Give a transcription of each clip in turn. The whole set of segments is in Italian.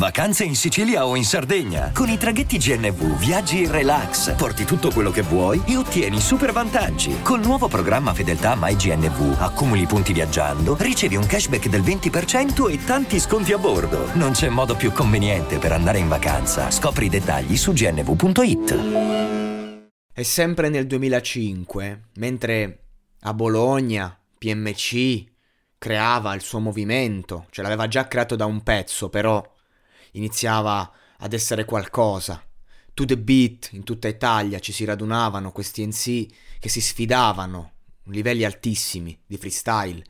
Vacanze in Sicilia o in Sardegna. Con i traghetti GNV viaggi in relax, porti tutto quello che vuoi e ottieni super vantaggi. Col nuovo programma Fedeltà MyGNV accumuli punti viaggiando, ricevi un cashback del 20% e tanti sconti a bordo. Non c'è modo più conveniente per andare in vacanza. Scopri i dettagli su gnv.it. È sempre nel 2005, mentre a Bologna PMC creava il suo movimento, ce l'aveva già creato da un pezzo, però iniziava ad essere qualcosa. To the beat, in tutta Italia ci si radunavano questi NC che si sfidavano, livelli altissimi di freestyle.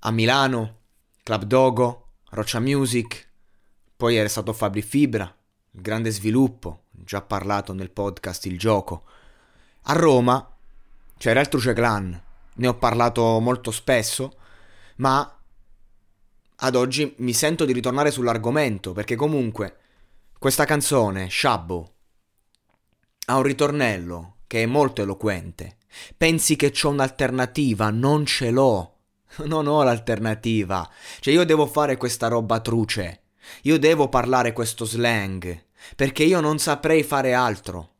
A Milano, Club Dogo, Roccia Music, poi era stato Fabri Fibra, il grande sviluppo, già parlato nel podcast Il Gioco. A Roma c'era il Truce Clan, ne ho parlato molto spesso, ma ad oggi mi sento di ritornare sull'argomento perché comunque questa canzone, Shabbo, ha un ritornello che è molto eloquente. Pensi che c'ho un'alternativa? Non ce l'ho. Non ho l'alternativa. Cioè io devo fare questa roba truce. Io devo parlare questo slang. Perché io non saprei fare altro.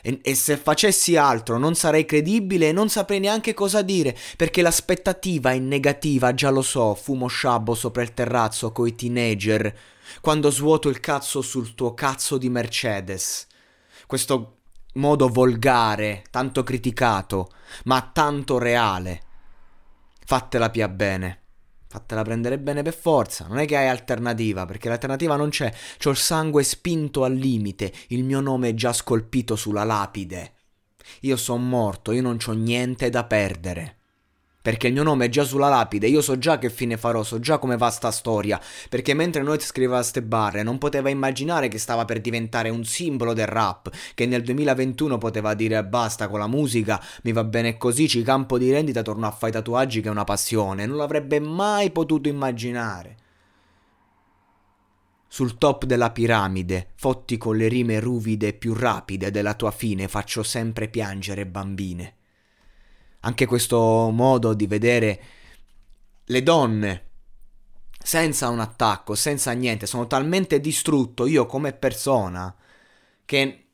E, e, se facessi altro non sarei credibile e non saprei neanche cosa dire, perché l'aspettativa è negativa, già lo so, fumo sciabbo sopra il terrazzo coi teenager, quando svuoto il cazzo sul tuo cazzo di Mercedes. Questo modo volgare, tanto criticato, ma tanto reale. Fatela pia bene. Fatela prendere bene per forza, non è che hai alternativa, perché l'alternativa non c'è. C'ho il sangue spinto al limite, il mio nome è già scolpito sulla lapide. Io son morto, io non c'ho niente da perdere. Perché il mio nome è già sulla lapide, io so già che fine farò, so già come va sta storia. Perché mentre noi scriveva ste barre, non poteva immaginare che stava per diventare un simbolo del rap. Che nel 2021 poteva dire basta con la musica, mi va bene così, ci campo di rendita, torno a fare tatuaggi che è una passione. Non l'avrebbe mai potuto immaginare. Sul top della piramide, fotti con le rime ruvide più rapide della tua fine, faccio sempre piangere bambine anche questo modo di vedere le donne senza un attacco, senza niente, sono talmente distrutto io come persona che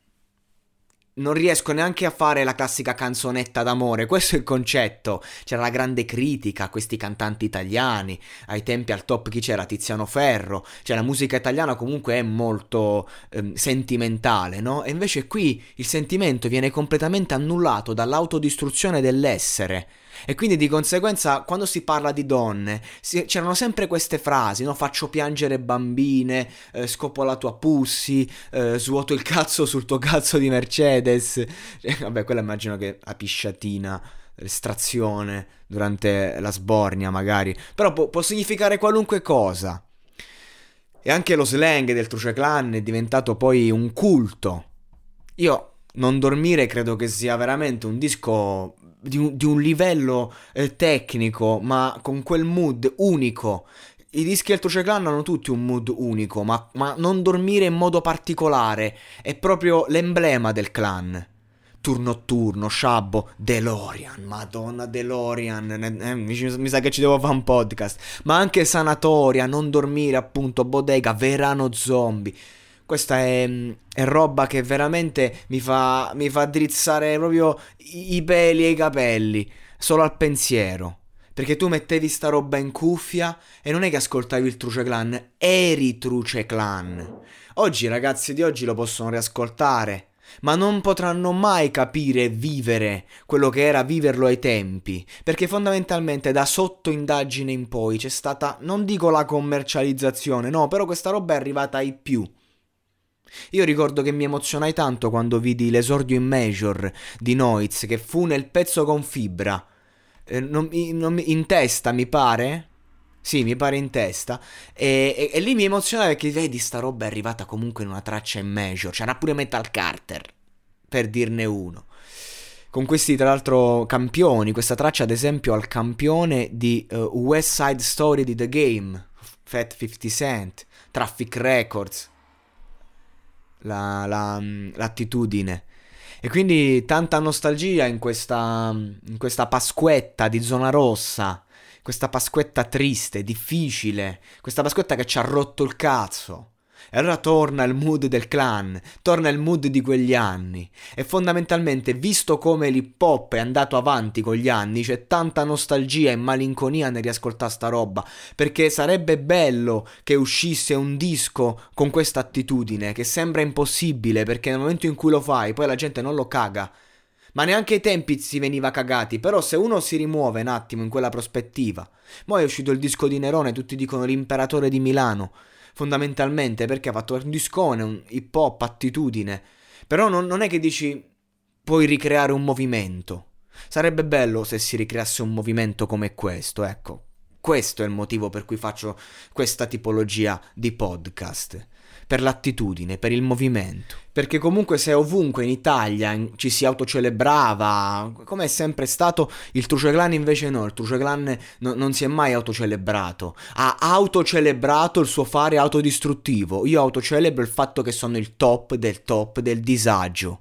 non riesco neanche a fare la classica canzonetta d'amore, questo è il concetto. C'era la grande critica a questi cantanti italiani, ai tempi al top chi c'era? Tiziano Ferro, cioè la musica italiana comunque è molto ehm, sentimentale, no? E invece qui il sentimento viene completamente annullato dall'autodistruzione dell'essere. E quindi di conseguenza quando si parla di donne si, c'erano sempre queste frasi, no? Faccio piangere bambine, eh, scopo la tua pussy, eh, svuoto il cazzo sul tuo cazzo di Mercedes. Cioè, vabbè, quella immagino che a pisciatina l'estrazione durante la sbornia magari. Però può, può significare qualunque cosa. E anche lo slang del Truce Clan è diventato poi un culto. Io non dormire credo che sia veramente un disco di un, di un livello eh, tecnico, ma con quel mood unico. I dischi Alto Clan hanno tutti un mood unico, ma, ma non dormire in modo particolare è proprio l'emblema del clan tour notturno, Sciabbo, DeLorean, madonna DeLorean, eh, mi, mi, sa che ci devo fare un podcast, ma anche Sanatoria, non dormire appunto, Bodega, Verano Zombie. Questa è, è roba che veramente mi fa, mi fa drizzare proprio i, peli e i capelli, solo al pensiero. Perché tu mettevi sta roba in cuffia e non è che ascoltavi il Truce Clan, eri Truce Clan. Oggi i ragazzi di oggi lo possono riascoltare, ma non potranno mai capire e vivere quello che era viverlo ai tempi, perché fondamentalmente da sotto indagine in poi c'è stata, non dico la commercializzazione, no, però questa roba è arrivata ai più. Io ricordo che mi emozionai tanto quando vidi l'esordio in major di Noiz, che fu nel pezzo con fibra. Eh, non, non, in testa, mi pare? Sì, mi pare in testa. E, e, e lì mi emozionava perché vedi, sta roba è arrivata comunque in una traccia in major. C'era pure Metal Carter, per dirne uno. Con questi, tra l'altro, campioni. Questa traccia, ad esempio, al campione di uh, West Side Story di The Game, Fat 50 Cent, Traffic Records. La, la, mm, l'attitudine. E quindi tanta nostalgia in questa, in questa Pasquetta di zona rossa questa Pasquetta triste, difficile, questa Pasquetta che ci ha rotto il cazzo. E allora torna il mood del clan, torna il mood di quegli anni. E fondamentalmente, visto come l'hip hop è andato avanti con gli anni, c'è tanta nostalgia e malinconia nel riascoltare sta roba. Perché sarebbe bello che uscisse un disco con questa attitudine, che sembra impossibile, perché nel momento in cui lo fai, poi la gente non lo caga. Ma neanche ai tempi si veniva cagati, però se uno si rimuove un attimo in quella prospettiva. Poi è uscito il disco di Nerone, tutti dicono l'imperatore di Milano, fondamentalmente perché ha fatto un discone, un hip hop, attitudine. Però non, non è che dici puoi ricreare un movimento. Sarebbe bello se si ricreasse un movimento come questo, ecco. Questo è il motivo per cui faccio questa tipologia di podcast per l'attitudine, per il movimento. Perché comunque se ovunque in Italia ci si autocelebrava, come è sempre stato, il Truce Clan invece no, il Truce Clan no, non si è mai autocelebrato. Ha autocelebrato il suo fare autodistruttivo. Io autocelebro il fatto che sono il top del top del disagio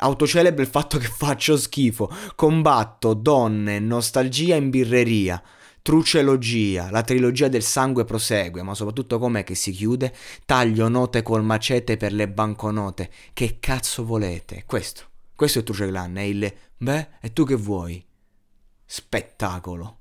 autocelebro il fatto che faccio schifo, combatto donne, nostalgia in birreria. Trucelogia, la trilogia del sangue prosegue, ma soprattutto com'è che si chiude? Taglio note col macete per le banconote. Che cazzo volete? Questo, questo è Truceglan, è il beh, e tu che vuoi? Spettacolo.